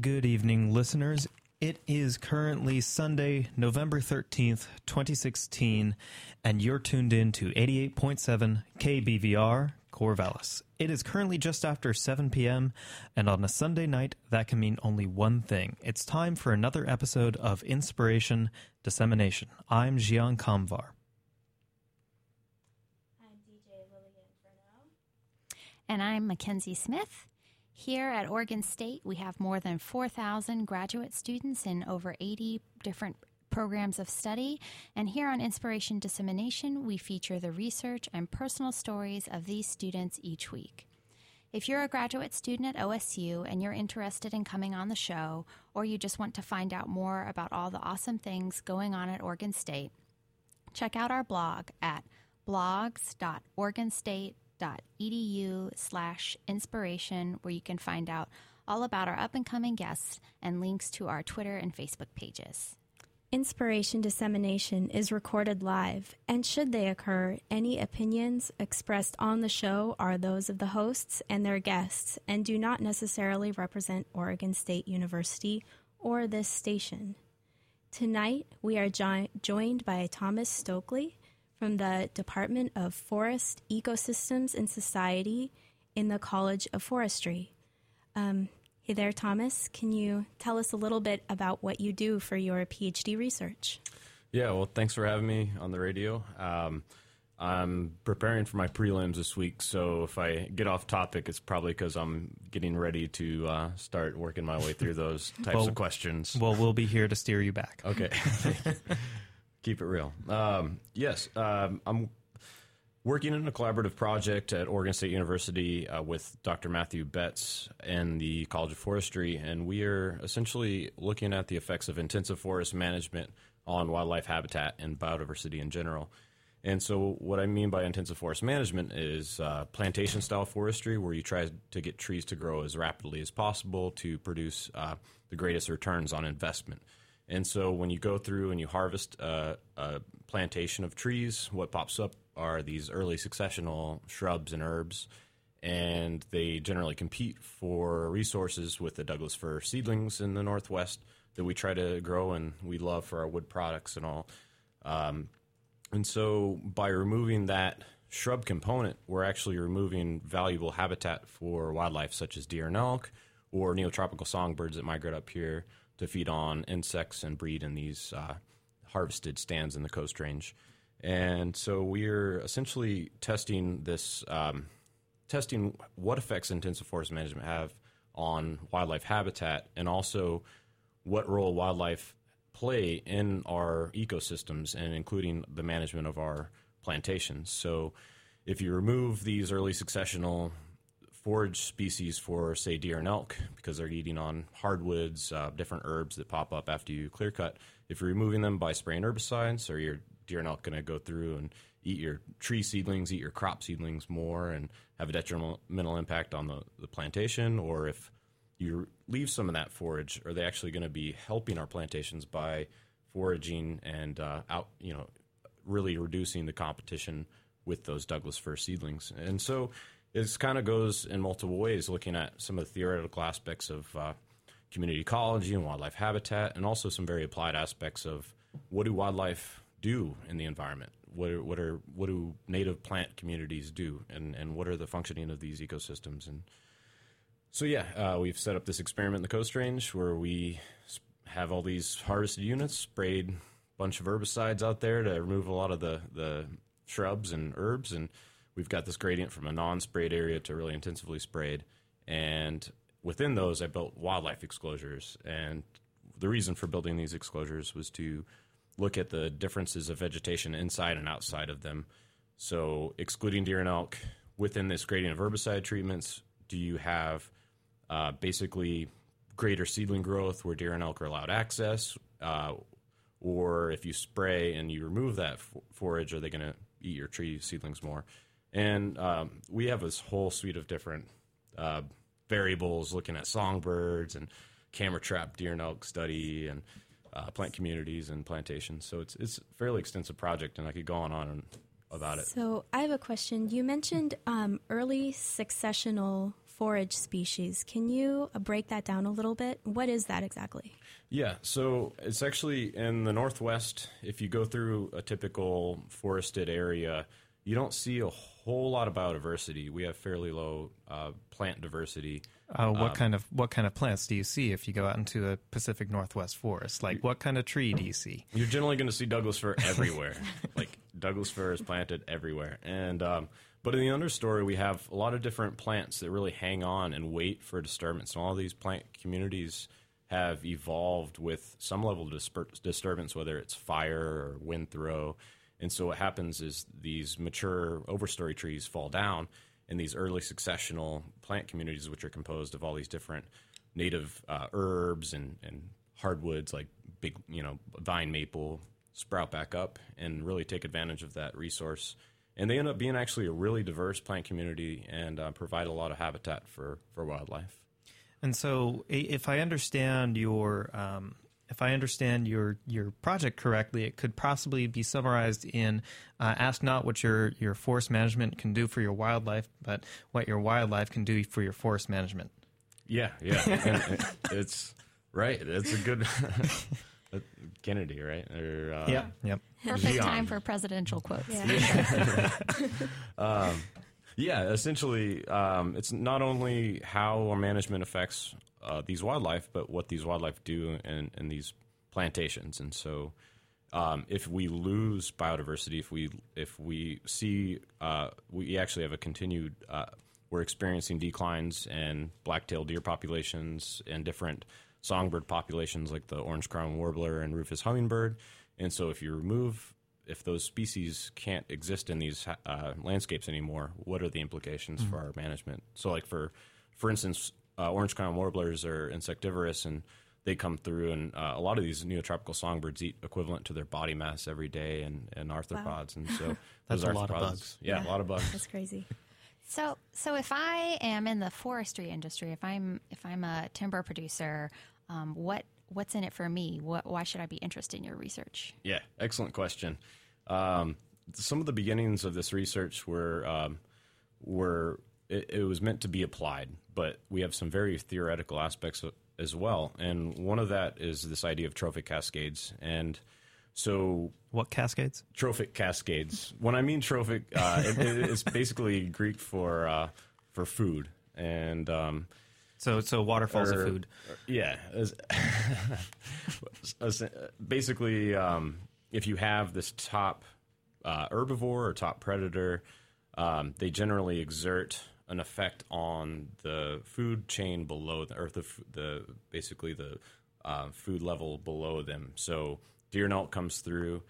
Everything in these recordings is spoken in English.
Good evening, listeners. It is currently Sunday, November 13th, 2016, and you're tuned in to 88.7 KBVR Corvallis. It is currently just after 7 p.m., and on a Sunday night, that can mean only one thing. It's time for another episode of Inspiration Dissemination. I'm Zhian Kamvar. I'm DJ Lillian Furneaux. And I'm Mackenzie Smith. Here at Oregon State, we have more than 4,000 graduate students in over 80 different programs of study. And here on Inspiration Dissemination, we feature the research and personal stories of these students each week. If you're a graduate student at OSU and you're interested in coming on the show, or you just want to find out more about all the awesome things going on at Oregon State, check out our blog at blogs.oregonstate.edu slash inspiration where you can find out all about our up and coming guests and links to our Twitter and Facebook pages. Inspiration dissemination is recorded live, and should they occur, any opinions expressed on the show are those of the hosts and their guests and do not necessarily represent Oregon State University or this station. Tonight, we are jo- joined by Thomas Stokely from the Department of Forest Ecosystems and Society in the College of Forestry. Um, Hey there, Thomas. Can you tell us a little bit about what you do for your PhD research? Yeah, well, thanks for having me on the radio. Um, I'm preparing for my prelims this week, so if I get off topic, it's probably because I'm getting ready to uh, start working my way through those types Well- of questions. Well, we'll be here to steer you back. Okay. Keep it real. Um, yes, um, I'm working in a collaborative project at Oregon State University uh, with Dr. Matthew Betts and the College of Forestry, and we are essentially looking at the effects of intensive forest management on wildlife habitat and biodiversity in general. And so, what I mean by intensive forest management is uh, plantation style forestry, where you try to get trees to grow as rapidly as possible to produce uh, the greatest returns on investment. And so, when you go through and you harvest uh, a plantation of trees, what pops up are these early successional shrubs and herbs, and they generally compete for resources with the Douglas fir seedlings in the Northwest that we try to grow and we love for our wood products and all. Um, and so, by removing that shrub component, we're actually removing valuable habitat for wildlife such as deer and elk or neotropical songbirds that migrate up here to feed on insects and breed in these uh, harvested stands in the Coast Range. And so, we're essentially testing this, um, testing what effects intensive forest management have on wildlife habitat and also what role wildlife play in our ecosystems and including the management of our plantations. So if you remove these early successional forage species for say deer and elk because they're eating on hardwoods, uh, different herbs that pop up after you clear cut, if you're removing them by spraying herbicides, are your deer and elk going to go through and eat your tree seedlings, eat your crop seedlings more, and have a detrimental impact on the, the plantation? Or if you leave some of that forage, are they actually going to be helping our plantations by foraging and uh, out, you know, really reducing the competition with those Douglas fir seedlings? And so it kind of goes in multiple ways, looking at some of the theoretical aspects of uh, community ecology and wildlife habitat, and also some very applied aspects of what do wildlife do in the environment? What are, what are what do native plant communities do, and and what are the functioning of these ecosystems? And so yeah, uh, we've set up this experiment in the Coast Range where we have all these harvested units, sprayed a bunch of herbicides out there to remove a lot of the the shrubs and herbs, and we've got this gradient from a non-sprayed area to really intensively sprayed. And within those, I built wildlife exclosures, and the reason for building these exclosures was to look at the differences of vegetation inside and outside of them. So, excluding deer and elk within this gradient of herbicide treatments, do you have uh, basically greater seedling growth where deer and elk are allowed access? Uh, or if you spray and you remove that forage, are they going to eat your tree seedlings more? And um, we have this whole suite of different uh, variables looking at songbirds and camera trap deer and elk study and uh, plant communities and plantations. So it's it's a fairly extensive project, and I could go on and on about it. So I have a question. You mentioned um, early successional forage species. Can you uh, break that down a little bit? What is that exactly? Yeah, so it's actually in the Northwest. If you go through a typical forested area, you don't see a whole lot of biodiversity. We have fairly low uh, plant diversity. Uh, what kind of what kind of plants do you see if you go out into a Pacific Northwest forest? Like what kind of tree do you see? You're generally going to see Douglas fir everywhere. like Douglas fir is planted everywhere, and um, but in the understory we have a lot of different plants that really hang on and wait for disturbance. And all these plant communities have evolved with some level of disper- disturbance, whether it's fire or wind throw. And so what happens is these mature overstory trees fall down, and these early successional plant communities, which are composed of all these different native uh, herbs and, and hardwoods like big, you know, vine maple, sprout back up and really take advantage of that resource. And they end up being actually a really diverse plant community and uh, provide a lot of habitat for, for wildlife. And so, if I understand your um, if I understand your your project correctly, it could possibly be summarized in uh, ask not what your your forest management can do for your wildlife, but what your wildlife can do for your forest management. Yeah, yeah. it's right. It's a good Kennedy, right? Or, uh, Yep. Yep. Perfect Zhian. time for presidential quotes. Yeah, essentially, um, it's not only how our management affects uh, these wildlife, but what these wildlife do in, in these plantations. And so, um, if we lose biodiversity, if we if we see uh, we actually have a continued, uh, we're experiencing declines in black-tailed deer populations and different songbird populations like the orange crown warbler and rufous hummingbird. And so, if you remove if those species can't exist in these uh, landscapes anymore, what are the implications for our management? So, like for for instance, uh, orange crown warblers are insectivorous, and they come through, and uh, a lot of these neotropical songbirds eat equivalent to their body mass every day, and, and arthropods, and so That's those a lot of arthropods- bugs. Yeah, a lot of bugs. That's crazy. So, so if I am in the forestry industry, if I'm if I'm a timber producer, um, what what's in it for me? What, why should I be interested in your research? Yeah, excellent question. Um, some of the beginnings of this research were um, were it, it was meant to be applied, but we have some very theoretical aspects as well. And one of that is this idea of trophic cascades. And so, What cascades? trophic cascades. When I mean trophic, uh, it, it's basically Greek for uh, for food. And um, So so waterfalls or- of food. Yeah. as- as- Basically, um, if you have this top uh, herbivore or top predator, um, they generally exert an effect on the food chain below the, or the, the basically the uh, food level below them. So deer and elk comes through.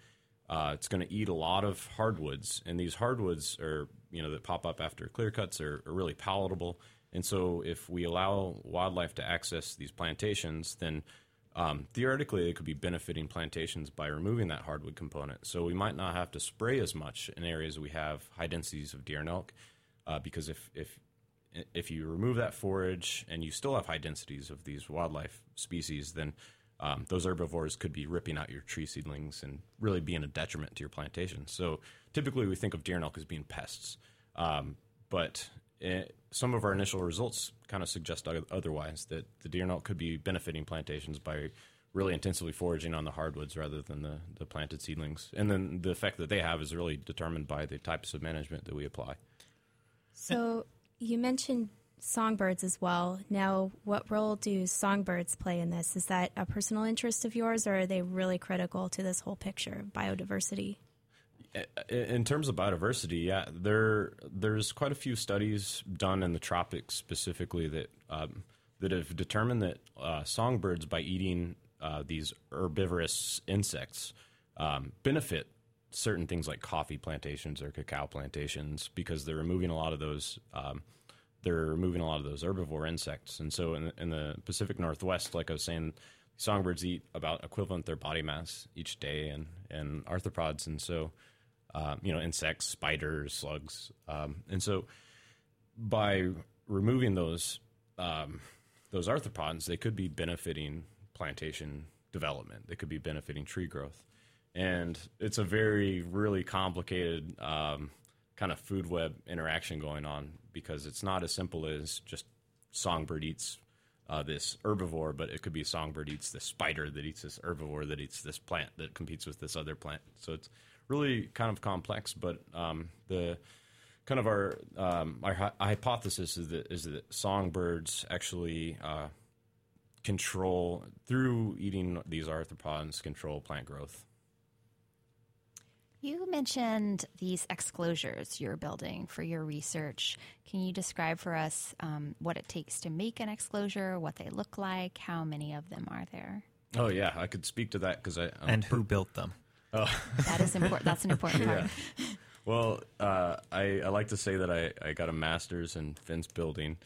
Uh, it's going to eat a lot of hardwoods, and these hardwoods are you know that pop up after clear cuts are, are really palatable. And so, if we allow wildlife to access these plantations, then um, theoretically they could be benefiting plantations by removing that hardwood component. So we might not have to spray as much in areas we have high densities of deer and elk, uh, because if if if you remove that forage and you still have high densities of these wildlife species, then um, those herbivores could be ripping out your tree seedlings and really being a detriment to your plantation. So typically we think of deer and elk as being pests, um, but eh, some of our initial results kind of suggest otherwise that the deer and elk could be benefiting plantations by really intensively foraging on the hardwoods rather than the, the planted seedlings. And then the effect that they have is really determined by the types of management that we apply. So you mentioned songbirds as well. Now, what role do songbirds play in this? Is that a personal interest of yours, or are they really critical to this whole picture of biodiversity? in terms of biodiversity, yeah, there there's quite a few studies done in the tropics specifically that um, that have determined that uh, songbirds, by eating uh, these herbivorous insects, um, benefit certain things like coffee plantations or cacao plantations because they're removing a lot of those. Um, they're removing a lot of those herbivore insects, and so in the, in the Pacific Northwest, like I was saying, songbirds eat about equivalent their body mass each day, and and arthropods, and so um, you know, insects, spiders, slugs, um, and so by removing those um, those arthropods, they could be benefiting plantation development. They could be benefiting tree growth, and it's a very really complicated um, kind of food web interaction going on because it's not as simple as just songbird eats uh, this herbivore, but it could be songbird eats this spider that eats this herbivore that eats this plant that competes with this other plant. So it's really kind of complex, but um, the kind of our um, our hy- hypothesis is that is that songbirds actually uh, control through eating these arthropods control plant growth. You mentioned these exclosures you're building for your research. Can you describe for us um, what it takes to make an exclosure, what they look like, how many of them are there? Oh yeah, I could speak to that because I I'm and who built them? That is important. That's an important part. Well, uh, I, I like to say that I, I got a master's in fence building.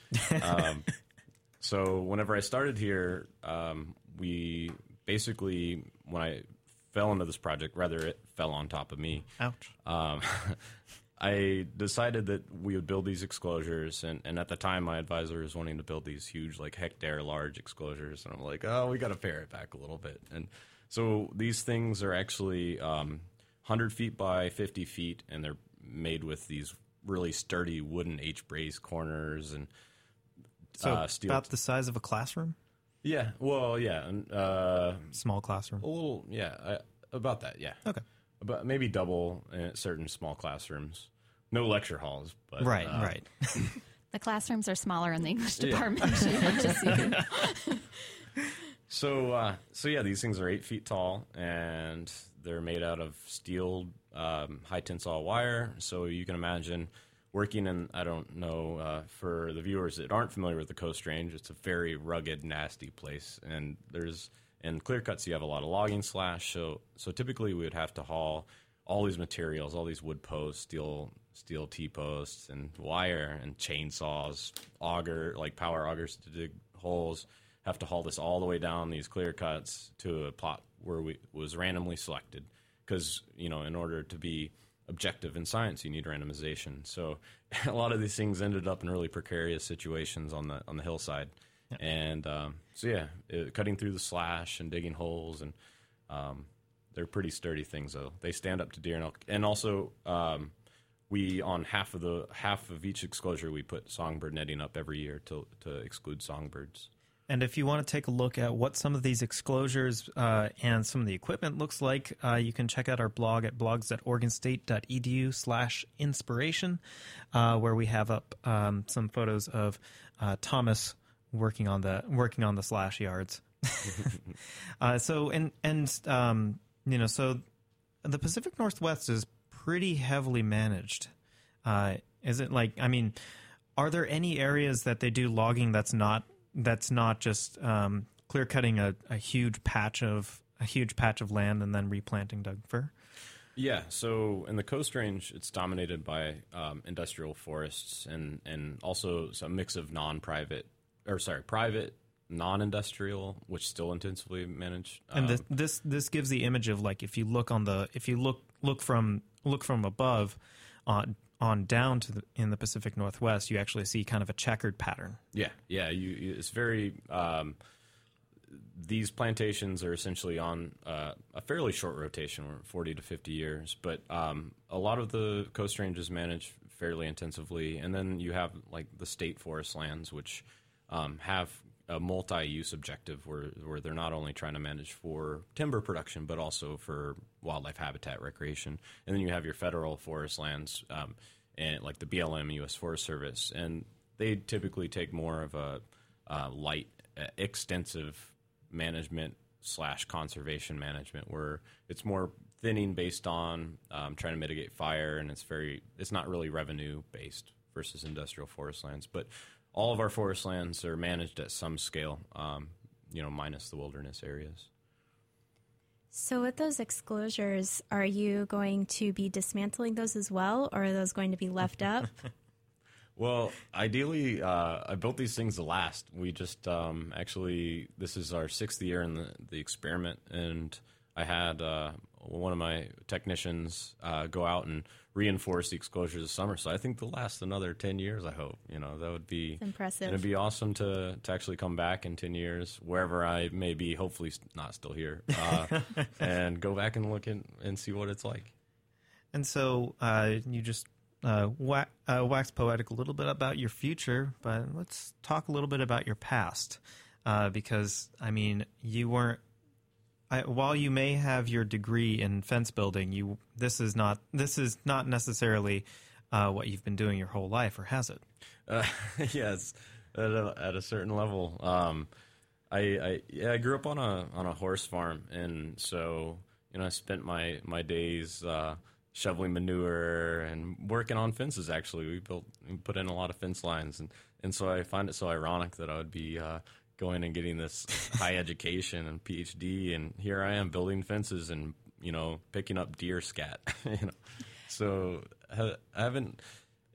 Um, so whenever I started here, um, we basically when I fell into this project, rather it fell on top of me. Ouch. Um, I decided that we would build these exclosures, and, and at the time, my advisor was wanting to build these huge, like hectare large exclosures, and I'm like, oh, we got to pare it back a little bit. And so these things are actually um, 100 feet by 50 feet, and they're made with these really sturdy wooden H brace corners and So uh, steel. about the size of a classroom, yeah, well, yeah, uh, small classroom. a little, yeah, I, about that, yeah. Okay. About maybe double in certain small classrooms. No lecture halls, but Right, uh, right. The classrooms are smaller in the English Yeah. department. just so you So, uh, so yeah, these things are eight feet tall, and they're made out of steel, um, high tensile wire. So you can imagine working in. I don't know uh, for the viewers that aren't familiar with the Coast Range. It's a very rugged, nasty place, and there's in clear cuts you have a lot of logging slash. So, so typically we would have to haul all these materials, all these wood posts, steel steel T posts, and wire and chainsaws, auger like power augers to dig holes. Have to haul this all the way down these clear cuts to a plot where we was randomly selected because you know in order to be objective in science you need randomization. So a lot of these things ended up in really precarious situations on the on the hillside, and um, so yeah, it, cutting through the slash and digging holes and um, they're pretty sturdy things though. They stand up to deer and elk, and also um, we on half of the half of each exclosure we put songbird netting up every year to to exclude songbirds. And if you want to take a look at what some of these exclosures uh, and some of the equipment looks like, uh, you can check out our blog at blogs.oregonstate.edu slash inspiration, uh, where we have up um, some photos of uh, Thomas working on the working on the slash yards. uh, so and and um, you know so the Pacific Northwest is pretty heavily managed. Uh, is it like I mean, are there any areas that they do logging that's not that's not just um, clear cutting a, a huge patch of a huge patch of land and then replanting Doug fir? Yeah, so in the Coast Range, it's dominated by um, industrial forests and and also a mix of non-private or sorry, private, non-industrial, which still intensively managed. And um, this, this this gives the image of like if you look on the if you look look from look from above on on down to the in the Pacific Northwest, you actually see kind of a checkered pattern. Yeah, yeah. You, it's very. Um, these plantations are essentially on uh, a fairly short rotation, forty to fifty years. But um, a lot of the coast ranges manage fairly intensively, and then you have like the state forest lands, which um, have a multi-use objective, where where they're not only trying to manage for timber production, but also for wildlife habitat recreation. And then you have your federal forest lands, um, and like the BLM, U.S. Forest Service, and they typically take more of a uh, light, uh, extensive management slash conservation management, where it's more thinning based on um, trying to mitigate fire, and it's very it's not really revenue based versus industrial forest lands. But all of our forest lands are managed at some scale, um, you know, minus the wilderness areas. So, with those exclosures, are you going to be dismantling those as well, or are those going to be left up? Well, ideally, uh, I built these things to last. We just um, actually, this is our sixth year in the, the experiment, and I had uh, one of my technicians uh, go out and reinforce the exclosures this summer. So I think they'll last another 10 years, I hope. You know, that would be impressive. It'd be awesome to, to actually come back in 10 years, wherever I may be, hopefully not still here, uh, and go back and look in, and see what it's like. And so uh, you just uh, uh, wax poetic a little bit about your future, but let's talk a little bit about your past. Uh, because, I mean, you weren't. I, while you may have your degree in fence building, you this is not this is not necessarily uh, what you've been doing your whole life, or has it? Uh, yes, at a, at a certain level. Um, I, I yeah, I grew up on a on a horse farm, and so you know I spent my my days uh, shoveling manure and working on fences. Actually, we built we put in a lot of fence lines, and and so I find it so ironic that I would be. Uh, going and getting this high education and PhD, and here I am building fences and you know picking up deer scat. you know, so I haven't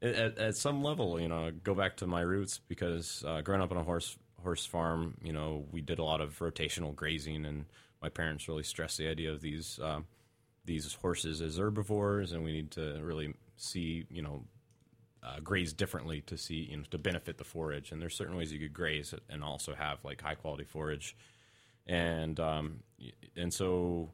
at, at some level, you know, go back to my roots because uh, growing up on a horse horse farm, you know, we did a lot of rotational grazing, and my parents really stressed the idea of these um, these horses as herbivores, and we need to really see, you know, uh, graze differently to see, you know, to benefit the forage. And there's certain ways you could graze and also have like high quality forage, and um, and so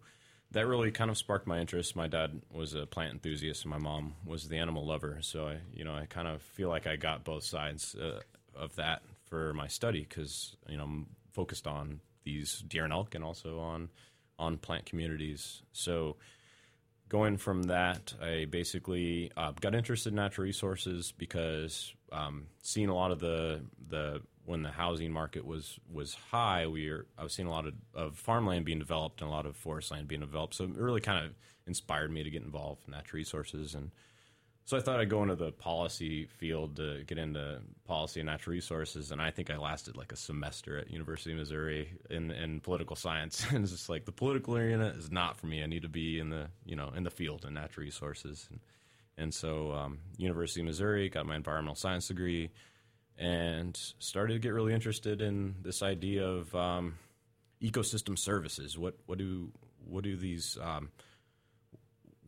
that really kind of sparked my interest. My dad was a plant enthusiast, and my mom was the animal lover. So I, you know, I kind of feel like I got both sides uh, of that for my study because you know I'm focused on these deer and elk, and also on on plant communities. So going from that, I basically uh, got interested in natural resources because um, seeing a lot of the the when the housing market was was high, we were I was seeing a lot of, of farmland being developed and a lot of forest land being developed. So it really kind of inspired me to get involved in natural resources and so I thought I'd go into the policy field to get into policy and natural resources, and I think I lasted like a semester at University of Missouri in in political science. and it's just like the political arena is not for me. I need to be in the you know in the field in natural resources, and and so um, University of Missouri got my environmental science degree, and started to get really interested in this idea of um, ecosystem services. What what do what do these um,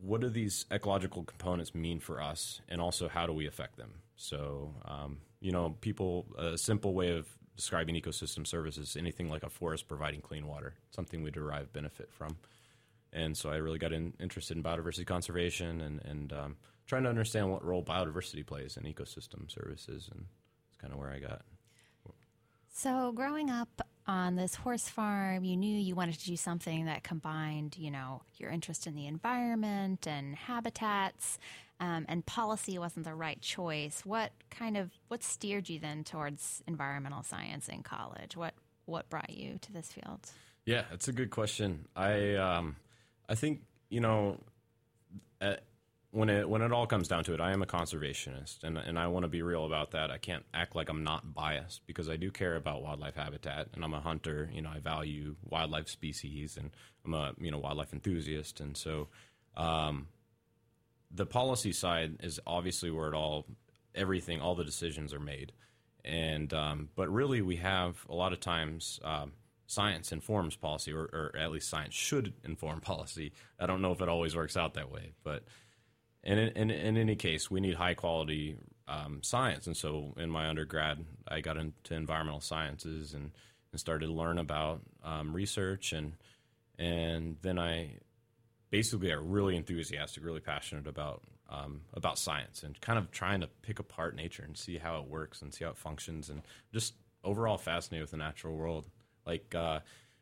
what do these ecological components mean for us, and also how do we affect them? So, um, you know, people, a simple way of describing ecosystem services, anything like a forest providing clean water, something we derive benefit from. And so I really got in, interested in biodiversity conservation and, and um, trying to understand what role biodiversity plays in ecosystem services. And it's kind of where I got. So, growing up on this horse farm, you knew you wanted to do something that combined, you know, your interest in the environment and habitats, um, and policy wasn't the right choice. What kind of what steered you then towards environmental science in college? What what brought you to this field? Yeah, that's a good question. I um, I think you know. At, when it when it all comes down to it, I am a conservationist, and and I want to be real about that. I can't act like I'm not biased because I do care about wildlife habitat, and I'm a hunter. You know, I value wildlife species, and I'm a you know wildlife enthusiast, and so um, the policy side is obviously where it all everything all the decisions are made, and um, but really we have a lot of times. Um, science informs policy, or, or at least science should inform policy. I don't know if it always works out that way, but and in, in, in, any case, we need high quality um, science. And so, in my undergrad, I got into environmental sciences and, and started to learn about um, research. And and then I basically got really enthusiastic, really passionate about um, about science and kind of trying to pick apart nature and see how it works and see how it functions, and just overall fascinated with the natural world. Like uh,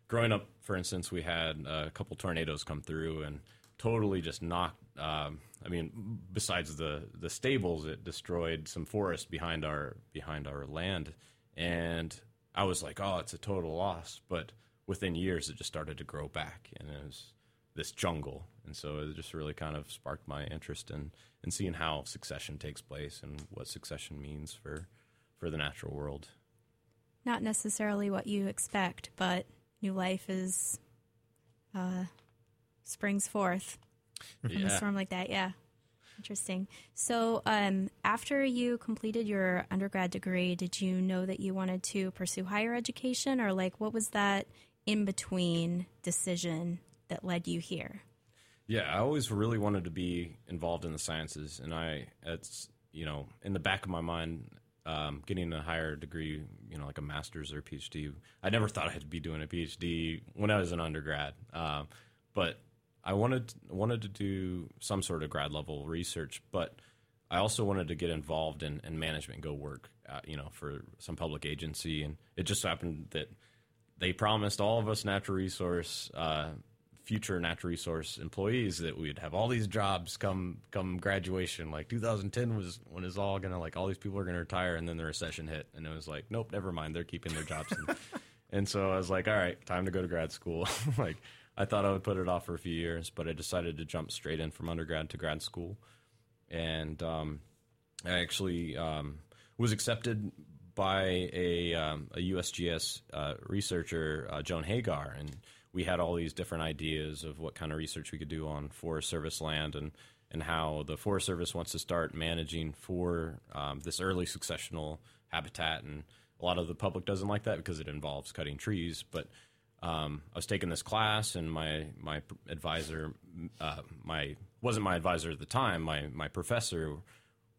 growing up, for instance, we had a couple tornadoes come through and totally just knocked um, I mean, besides the the stables, it destroyed some forest behind our behind our land, and I was like, oh, it's a total loss. But within years, it just started to grow back, and it was this jungle, and so it just really kind of sparked my interest in in seeing how succession takes place and what succession means for for the natural world. Not necessarily what you expect, but new life is uh, springs forth from yeah. a storm like that. Yeah. Interesting. So, um, after you completed your undergrad degree, did you know that you wanted to pursue higher education, or like what was that in between decision that led you here? Yeah, I always really wanted to be involved in the sciences, and I, it's you know, in the back of my mind, um, getting a higher degree, you know, like a master's or a PhD. I never thought I'd be doing a PhD when I was an undergrad, um, but I wanted wanted to do some sort of grad level research, but I also wanted to get involved in, in management, go work, uh, you know, for some public agency, and it just happened that they promised all of us natural resource, uh, future natural resource employees that we'd have all these jobs come come graduation. Like 2010 was when it's all gonna like all these people are gonna retire, and then the recession hit, and it was like, nope, never mind, they're keeping their jobs. and, and so I was like, all right, time to go to grad school. like I thought I would put it off for a few years, but I decided to jump straight in from undergrad to grad school, and um, I actually um, was accepted by a, um, a USGS uh, researcher, uh, Joan Hagar, and we had all these different ideas of what kind of research we could do on Forest Service land and and how the Forest Service wants to start managing for um, this early successional habitat, and a lot of the public doesn't like that because it involves cutting trees, but um, I was taking this class, and my my advisor, uh, my wasn't my advisor at the time. My my professor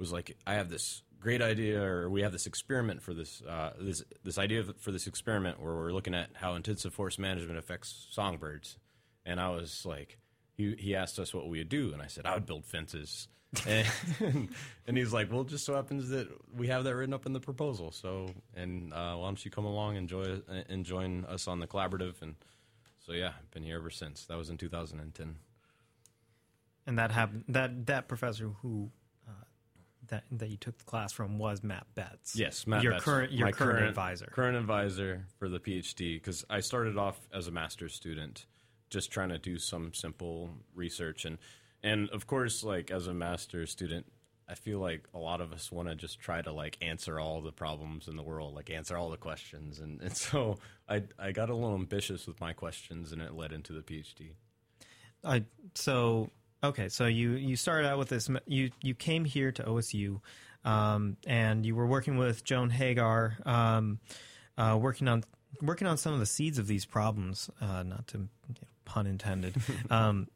was like, I have this great idea, or we have this experiment for this uh, this this idea for this experiment where we're looking at how intensive forest management affects songbirds. And I was like, he he asked us what we would do, and I said I would build fences. and, and he's like, well, it just so happens that we have that written up in the proposal. So, and uh, why don't you come along and join and join us on the collaborative? And so, yeah, I've been here ever since. That was in 2010. And that happened. That that professor who uh, that that you took the class from was Matt Betts. Yes, Matt your Betts, current your my current, advisor. Current advisor for the PhD because I started off as a master's student, just trying to do some simple research and and of course, like as a master's student, I feel like a lot of us want to just try to like answer all the problems in the world, like answer all the questions, and, and so I I got a little ambitious with my questions, and it led into the PhD. I so okay. So you you started out with this. You you came here to OSU, um, and you were working with Joan Hagar, um, uh, working on working on some of the seeds of these problems. Uh, not to you know, pun intended. um,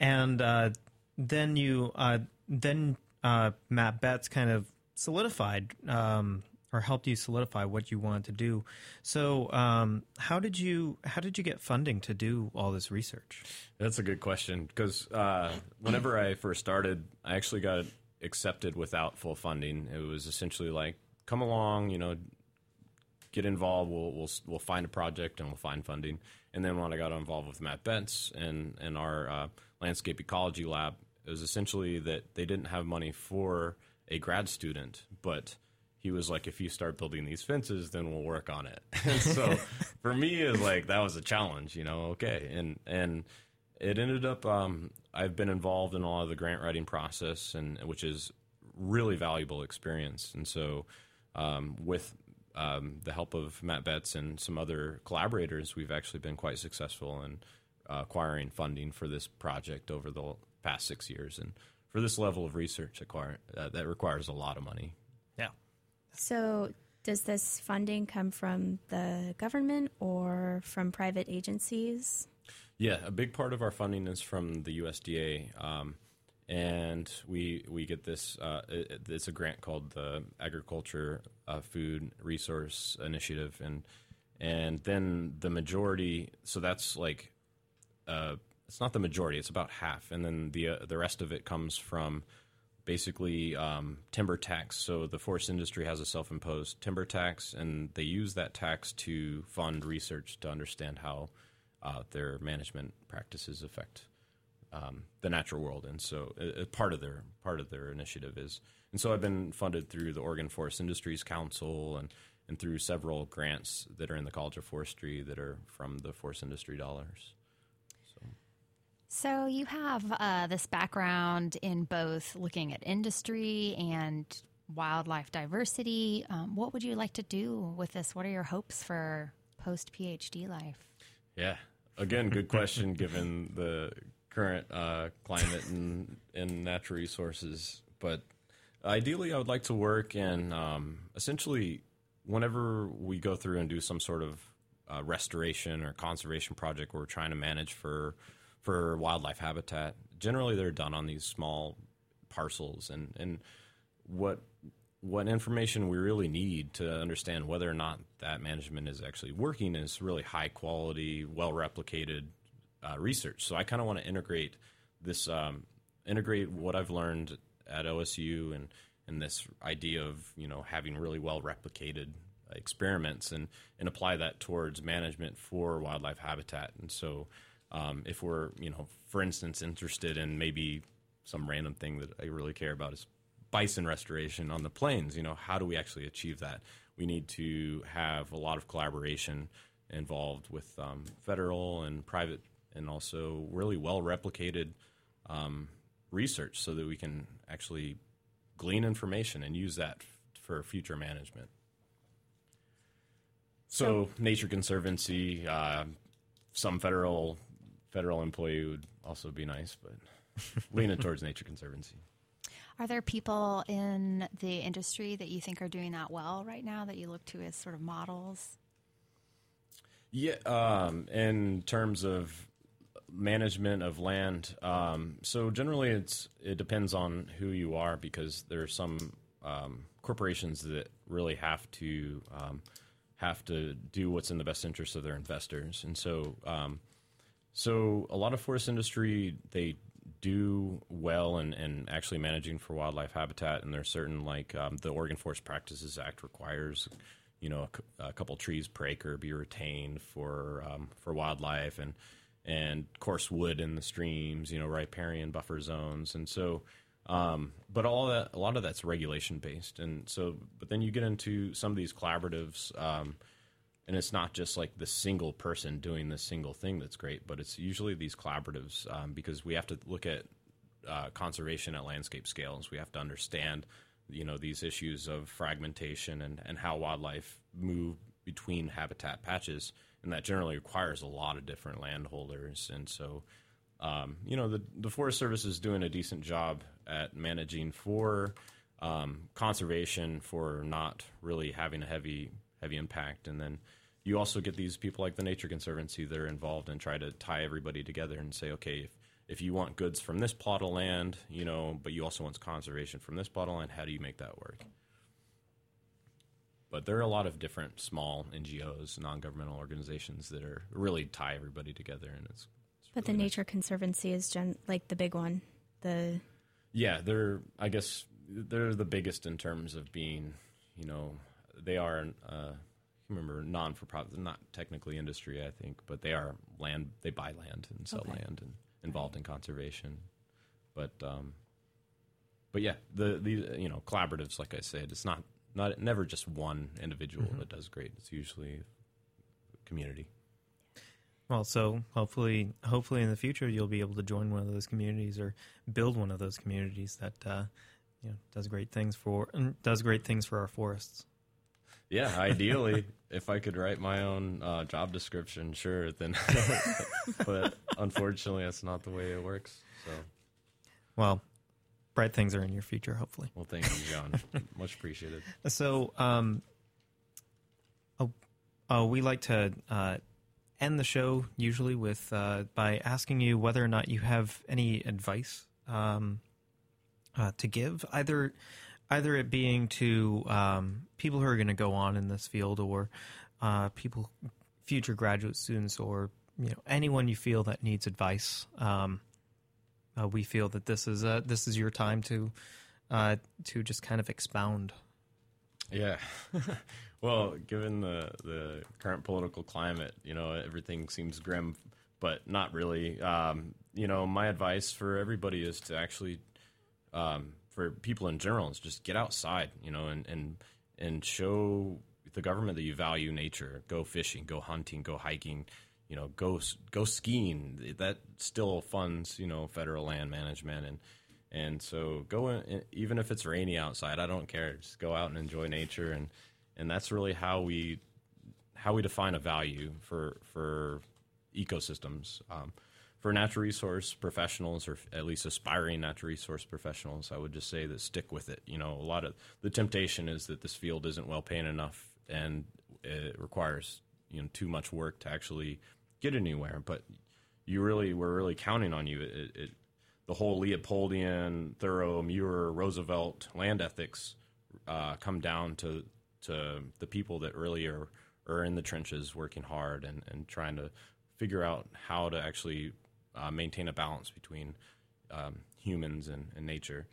and uh, then you uh, then uh, Matt Betts kind of solidified um, or helped you solidify what you wanted to do. So, um, how did you how did you get funding to do all this research? That's a good question because uh, whenever I first started, I actually got accepted without full funding. It was essentially like, come along, you know, get involved. We'll we'll we'll find a project and we'll find funding. And then when I got involved with Matt Betts and and our uh, landscape ecology lab, it was essentially that they didn't have money for a grad student, but he was like, if you start building these fences, then we'll work on it. And so for me, it was like that was a challenge, you know. Okay, and and it ended up. Um, I've been involved in a lot of the grant writing process, and which is really valuable experience. And so um, with um, the help of Matt Betts and some other collaborators, we've actually been quite successful in acquiring funding for this project over the past six years. And for this level of research, acquire, uh, that requires a lot of money. Yeah. So, does this funding come from the government or from private agencies? Yeah, a big part of our funding is from the USDA. Um, and we we get this. Uh, it, it's a grant called the Agriculture uh, Food Resource Initiative, and and then the majority. So that's like, uh, it's not the majority. It's about half, and then the uh, the rest of it comes from basically um, timber tax. So the forest industry has a self imposed timber tax, and they use that tax to fund research to understand how uh, their management practices affect um, the natural world, and so uh, part of their part of their initiative is, and so I've been funded through the Oregon Forest Industries Council and and through several grants that are in the College of Forestry that are from the forest industry dollars. So, you have uh, this background in both looking at industry and wildlife diversity. Um, what would you like to do with this? What are your hopes for post PhD life? Yeah, again, good question given the current uh, climate and, and natural resources. But ideally, I would like to work in um, essentially whenever we go through and do some sort of uh, restoration or conservation project we're trying to manage for for wildlife habitat. Generally, they're done on these small parcels, and and what what information we really need to understand whether or not that management is actually working is really high quality, well replicated uh, research. So I kind of want to integrate this, um, integrate what I've learned at OSU and and this idea of you know having really well replicated experiments and and apply that towards management for wildlife habitat. And so, um, if we're you know, for instance, interested in maybe some random thing that I really care about is bison restoration on the plains. You know, how do we actually achieve that? We need to have a lot of collaboration involved with um, federal and private, and also really well replicated um, research, so that we can actually glean information and use that f- for future management. So, Nature Conservancy, uh, some federal federal employee would also be nice, but leaning towards Nature Conservancy. Are there people in the industry that you think are doing that well right now that you look to as sort of models? Yeah, um, in terms of management of land, um, so generally it's it depends on who you are because there are some um, corporations that really have to um, have to do what's in the best interest of their investors, and so um, so a lot of forest industry they do well in, in actually managing for wildlife habitat, and there's certain like um, the Oregon Forest Practices Act requires, you know, a, a couple trees per acre be retained for um, for wildlife, and and coarse wood in the streams, you know, riparian buffer zones, and so. Um, but all that, a lot of that's regulation based, and so. But then you get into some of these collaboratives, um, and it's not just like the single person doing the single thing that's great, but it's usually these collaboratives um, because we have to look at uh, conservation at landscape scales. We have to understand, you know, these issues of fragmentation and, and how wildlife move between habitat patches, and that generally requires a lot of different landholders. And so, um, you know, the the Forest Service is doing a decent job at managing for um, conservation, for not really having a heavy heavy impact, and then you also get these people like the Nature Conservancy that are involved and try to tie everybody together and say, okay, if if you want goods from this plot of land, you know, but you also want conservation from this plot of land, how do you make that work? But there are a lot of different small NGOs, non-governmental organizations that are really tie everybody together, and it's. it's But the really nice. Nature Conservancy is gen- like the big one. The Yeah, they're. I guess they're the biggest in terms of being. You know, they are. Uh, remember, non for profit. Not technically industry, I think, but they are land. They buy land and sell Okay. land and involved in conservation. But um, but yeah, the the you know collaboratives, like I said, it's not not never just one individual that does great. It's usually community. Well, so hopefully, hopefully in the future you'll be able to join one of those communities or build one of those communities that uh, you know does great things for and does great things for our forests. Yeah, ideally, if I could write my own uh, job description, sure. Then, but unfortunately, that's not the way it works. So, Well, bright things are in your future, hopefully. well, thank you, John. Much appreciated. So, um, oh, oh, we like to uh, end the show usually with uh, by asking you whether or not you have any advice um, uh, to give, either either it being to um, people who are going to go on in this field, or uh, people, future graduate students, or you know anyone you feel that needs advice. Um, uh, we feel that this is uh, this is your time to uh, to just kind of expound. Yeah. well, given the the current political climate, you know, everything seems grim, but not really. Um, you know, my advice for everybody is to actually, um, for people in general, is just get outside. You know, and and and show the government that you value nature. Go fishing, go hunting, go hiking. You know, go go skiing. That still funds you know federal land management and. And so go in, even if it's rainy outside, I don't care. Just go out and enjoy nature, and and that's really how we how we define a value for for ecosystems. Um, for natural resource professionals, or at least aspiring natural resource professionals, I would just say that stick with it. You know, a lot of the temptation is that this field isn't well paying enough, and it requires you know too much work to actually get anywhere. But you really, we're really counting on you. It, it, the whole Leopoldian, Thoreau, Muir, Roosevelt land ethics uh, come down to to the people that really are, are in the trenches working hard and, and trying to figure out how to actually uh, maintain a balance between um, humans and, and nature.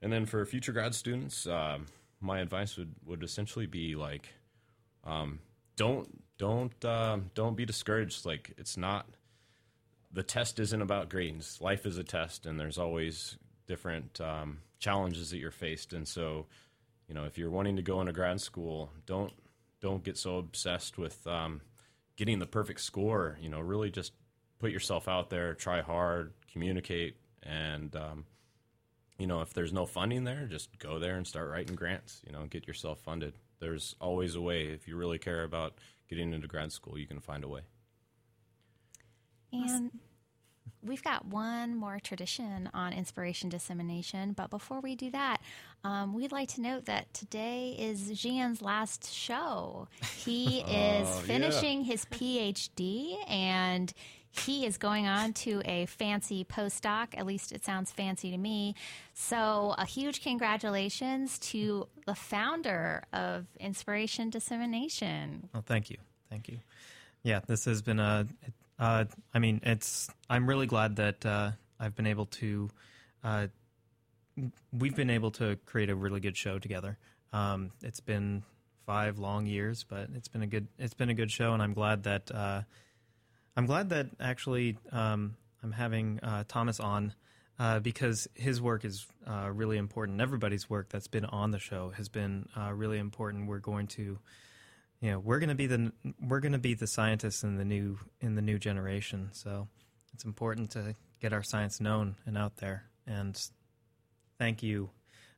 And then for future grad students, um, my advice would, would essentially be like, um, don't don't um don't be discouraged. Like it's not the test isn't about grades. Life is a test, and there's always different um, challenges that you're faced. And so, you know, if you're wanting to go into grad school, don't don't get so obsessed with um, getting the perfect score. You know, really just put yourself out there, try hard, communicate, and um, you know, if there's no funding there, just go there and start writing grants. You know, get yourself funded. There's always a way. If you really care about getting into grad school, you can find a way. And we've got one more tradition on inspiration dissemination. But before we do that, um, we'd like to note that today is Zhian's last show. He is Oh, finishing his PhD and he is going on to a fancy postdoc. At least it sounds fancy to me. So, a huge congratulations to the founder of Inspiration Dissemination. Oh, thank you, thank you. Yeah, this has been a. Uh, I mean, it's. I'm really glad that uh, I've been able to. Uh, we've been able to create a really good show together. Um, it's been five long years, but it's been a good. It's been a good show, and I'm glad that. I'm glad that actually um, I'm having uh, Thomas on uh, because his work is uh, really important. Everybody's work that's been on the show has been uh, really important. We're going to you know we're going to be the we're going to be the scientists in the new in the new generation so it's important to get our science known and out there and thank you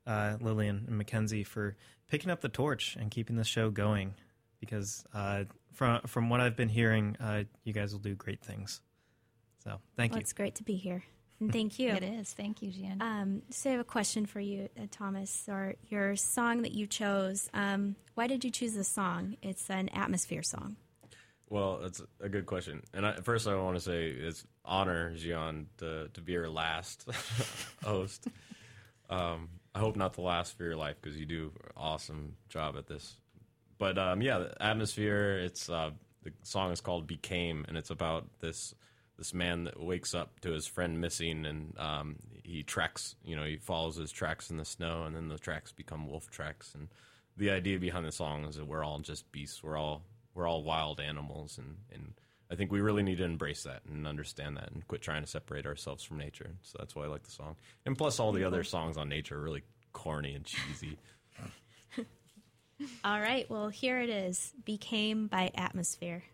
uh, lillian and mackenzie for picking up the torch and keeping the show going because uh, from from what i've been hearing uh, you guys will do great things so thank Well, you it's great to be here. And thank you. It is. Thank you, Zhian. Um, so I have a question for you, uh, Thomas, or your song that you chose. Um, why did you choose this song? It's an atmosphere song. Well, that's a good question. And I, first, I want to say it's honor, Zhian, to, to be your last host. Um, I hope not the last for your life because you do an awesome job at this. But um, yeah, the atmosphere. It's uh, the song is called "Became," and it's about this this man that wakes up to his friend missing, and um, he tracks. You know, he follows his tracks in the snow, and then the tracks become wolf tracks. And the idea behind the song is that we're all just beasts. We're all we're all wild animals, and and I think we really need to embrace that and understand that, and quit trying to separate ourselves from nature. So that's why I like the song. And plus, all the other songs on nature are really corny and cheesy. All right, well, here it is Became by Atmosphere.